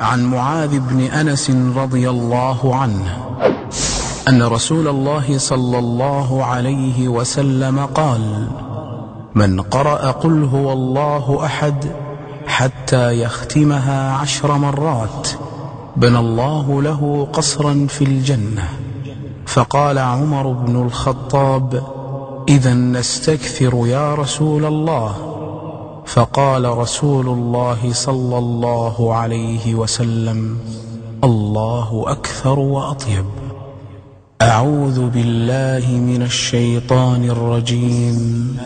عن معاذ بن أنس رضي الله عنه أن رسول الله صلى الله عليه وسلم قال من قرأ قل هو الله أحد حتى يختمها عشر مرات بنى الله له قصرا في الجنة فقال عمر بن الخطاب اذا نستكثر يا رسول الله فقال رسول الله صلى الله عليه وسلم الله أكثر وأطيب. أعوذ بالله من الشيطان الرجيم.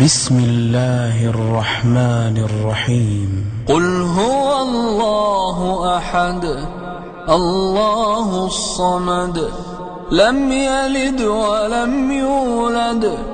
بسم الله الرحمن الرحيم. قل هو الله أحد الله الصمد لم يلد ولم يولد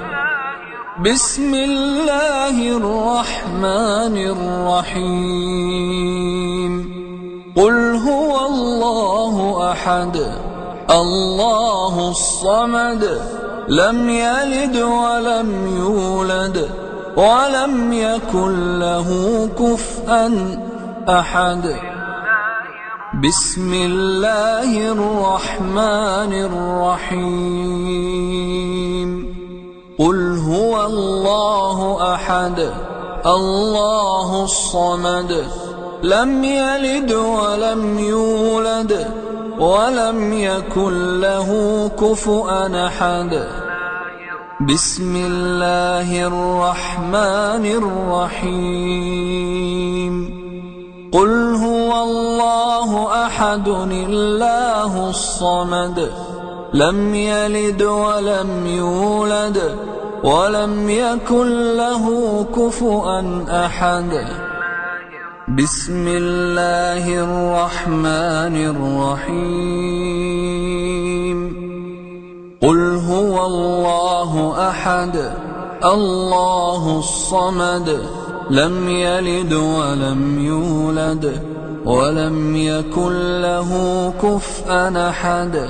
بسم الله الرحمن الرحيم. قل هو الله أحد الله الصمد لم يلد ولم يولد ولم يكن له كفءا أحد. بسم الله الرحمن الرحيم. قل هو الله احد الله الصمد لم يلد ولم يولد ولم يكن له كفؤا احد. بسم الله الرحمن الرحيم. قل هو الله احد الله الصمد. لم يلد ولم يولد ولم يكن له كفؤا أحد. بسم الله الرحمن الرحيم. قل هو الله أحد الله الصمد. لم يلد ولم يولد ولم يكن له كفءا أحد.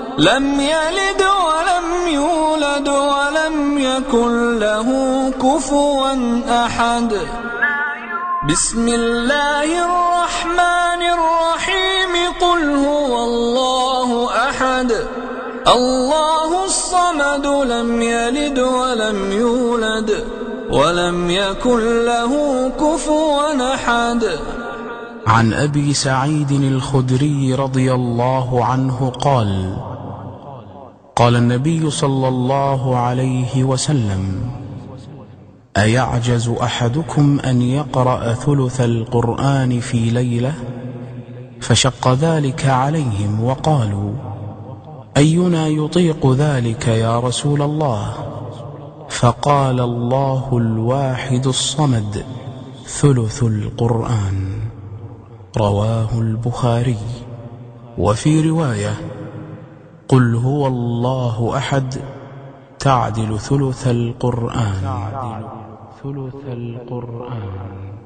لم يلد ولم يولد ولم يكن له كفوا أحد. بسم الله الرحمن الرحيم. قل هو الله أحد. الله الصمد لم يلد ولم يولد ولم يكن له كفوا أحد. عن أبي سعيد الخدري رضي الله عنه قال قال النبي صلى الله عليه وسلم أيعجز أحدكم أن يقرأ ثلث القرآن في ليلة؟ فشق ذلك عليهم وقالوا أينا يطيق ذلك يا رسول الله؟ فقال الله الواحد الصمد ثلث القرآن. رواه البخاري. وفي رواية قل هو الله أحد تعدل ثلث القرآن. تعدل ثلث القرآن.